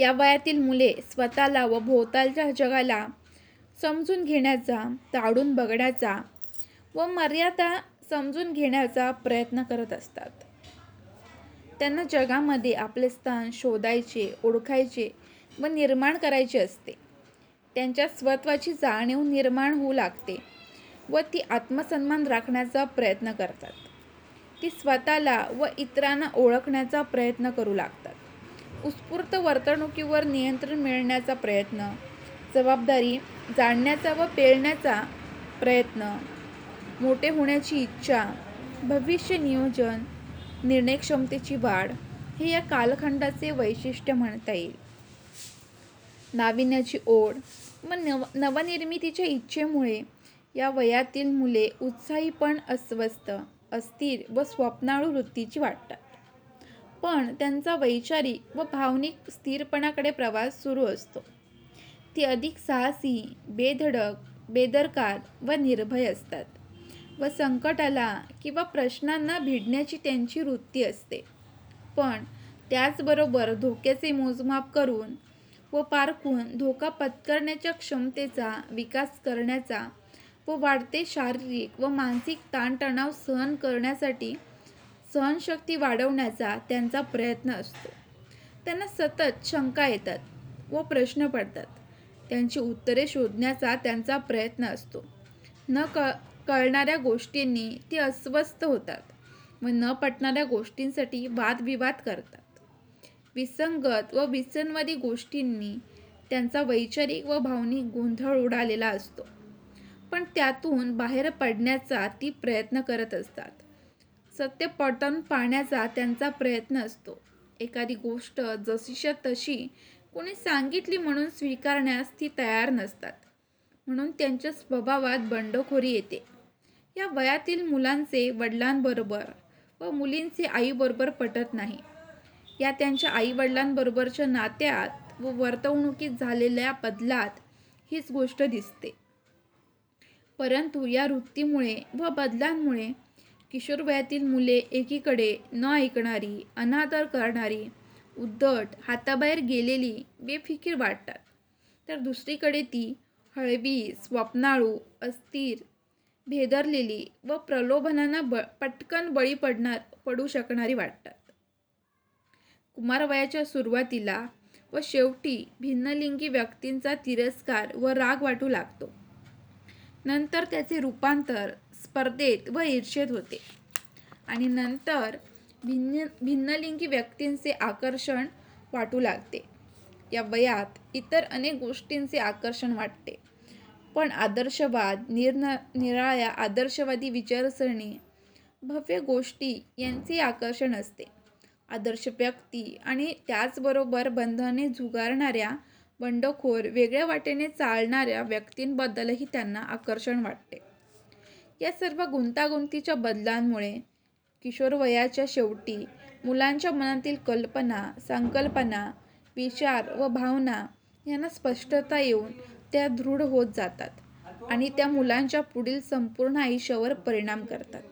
या वयातील मुले स्वतःला व भोवतालच्या जगाला समजून घेण्याचा ताडून बघण्याचा व मर्यादा समजून घेण्याचा प्रयत्न करत असतात. त्यांना जगामध्ये आपले स्थान शोधायचे ओळखायचे व निर्माण करायचे असते. त्यांच्या स्वत्वाची जाणीव निर्माण होऊ लागते व ती आत्मसन्मान राखण्याचा प्रयत्न करतात. ती स्वतःला व इतरांना ओळखण्याचा प्रयत्न करू लागतात. उत्स्फूर्त वर्तणुकीवर नियंत्रण मिळण्याचा प्रयत्न जबाबदारी जाणण्याचा व पेलण्याचा प्रयत्न मोठे होण्याची इच्छा भविष्य नियोजन निर्णयक्षमतेची वाढ हे या कालखंडाचे वैशिष्ट्य म्हणता येईल. नाविन्याची ओढ व नव नवनिर्मितीच्या इच्छेमुळे या वयातील मुले उत्साही पण अस्वस्थ अस्थिर व स्वप्नाळू वृत्तीची वाटतात. पण त्यांचा वैचारिक व भावनिक स्थिरपणाकडे प्रवास सुरू असतो. ती अधिक साहसी बेधडक बेदरकार व निर्भय असतात व संकटाला किंवा प्रश्नांना भिडण्याची त्यांची वृत्ती असते. पण त्याचबरोबर धोक्याचे मोजमाप करून व पारखून धोका पत्करण्याच्या क्षमतेचा विकास करण्याचा व वाढते शारीरिक व मानसिक ताणतणाव सहन करण्यासाठी सहनशक्ती वाढवण्याचा त्यांचा प्रयत्न असतो. त्यांना सतत शंका येतात व प्रश्न पडतात. त्यांची उत्तरे शोधण्याचा त्यांचा प्रयत्न असतो. न क कळणाऱ्या गोष्टींनी ते अस्वस्थ होतात व न पटणाऱ्या गोष्टींसाठी वादविवाद करतात. विसंगत व विसनवादी गोष्टींनी त्यांचा वैचारिक व भावनिक गोंधळ उडालेला असतो. पण त्यातून बाहेर पडण्याचा ती प्रयत्न करत असतात. सत्य पटवून पाहण्याचा त्यांचा प्रयत्न असतो. एखादी गोष्ट जशीच्या तशी कोणी सांगितली म्हणून स्वीकारण्यास ती तयार नसतात. म्हणून त्यांच्या स्वभावात बंडखोरी येते. या वयातील मुलांचे वडिलांबरोबर व मुलींचे आईबरोबर पटत नाही. या त्यांच्या आईवडिलांबरोबरच्या नात्यात व वर्तवणुकीत झालेल्या बदलात हीच गोष्ट दिसते. परंतु या वृत्तीमुळे व बदलांमुळे किशोरवयातील मुले एकीकडे न ऐकणारी अनादर करणारी उद्धट हाताबाहेर गेलेली बेफिकीर वाटतात. तर दुसरीकडे ती हळवी स्वप्नाळू अस्थिर भेदरलेली व प्रलोभनांना ब पटकन बळी पडणार पडू शकणारी वाटतात. कुमारवयाच्या सुरुवातीला व शेवटी भिन्नलिंगी व्यक्तींचा तिरस्कार व राग वाटू लागतो. नंतर त्याचे रूपांतर स्पर्धेत व ईर्षेत होते. आणि नंतर भिन्न भिन्नलिंगी व्यक्तींचे आकर्षण वाटू लागते. या वयात इतर अनेक गोष्टींचे आकर्षण वाटते. पण आदर्शवाद निरन निराळ्या आदर्शवादी विचारसरणी भव्य गोष्टी यांचे आकर्षण असते. आदर्श व्यक्ती आणि त्याचबरोबर बंधने झुगारणाऱ्या बंडखोर वेगळ्या वाटेने चालणाऱ्या व्यक्तींबद्दलही त्यांना आकर्षण वाटते. या सर्व गुंतागुंतीच्या बदलांमुळे किशोरवयाच्या शेवटी मुलांच्या मनातील कल्पना संकल्पना विचार व भावना यांना स्पष्टता येऊन त्या दृढ होत जातात आणि त्या मुलांच्या पुढील संपूर्ण आयुष्यावर परिणाम करतात.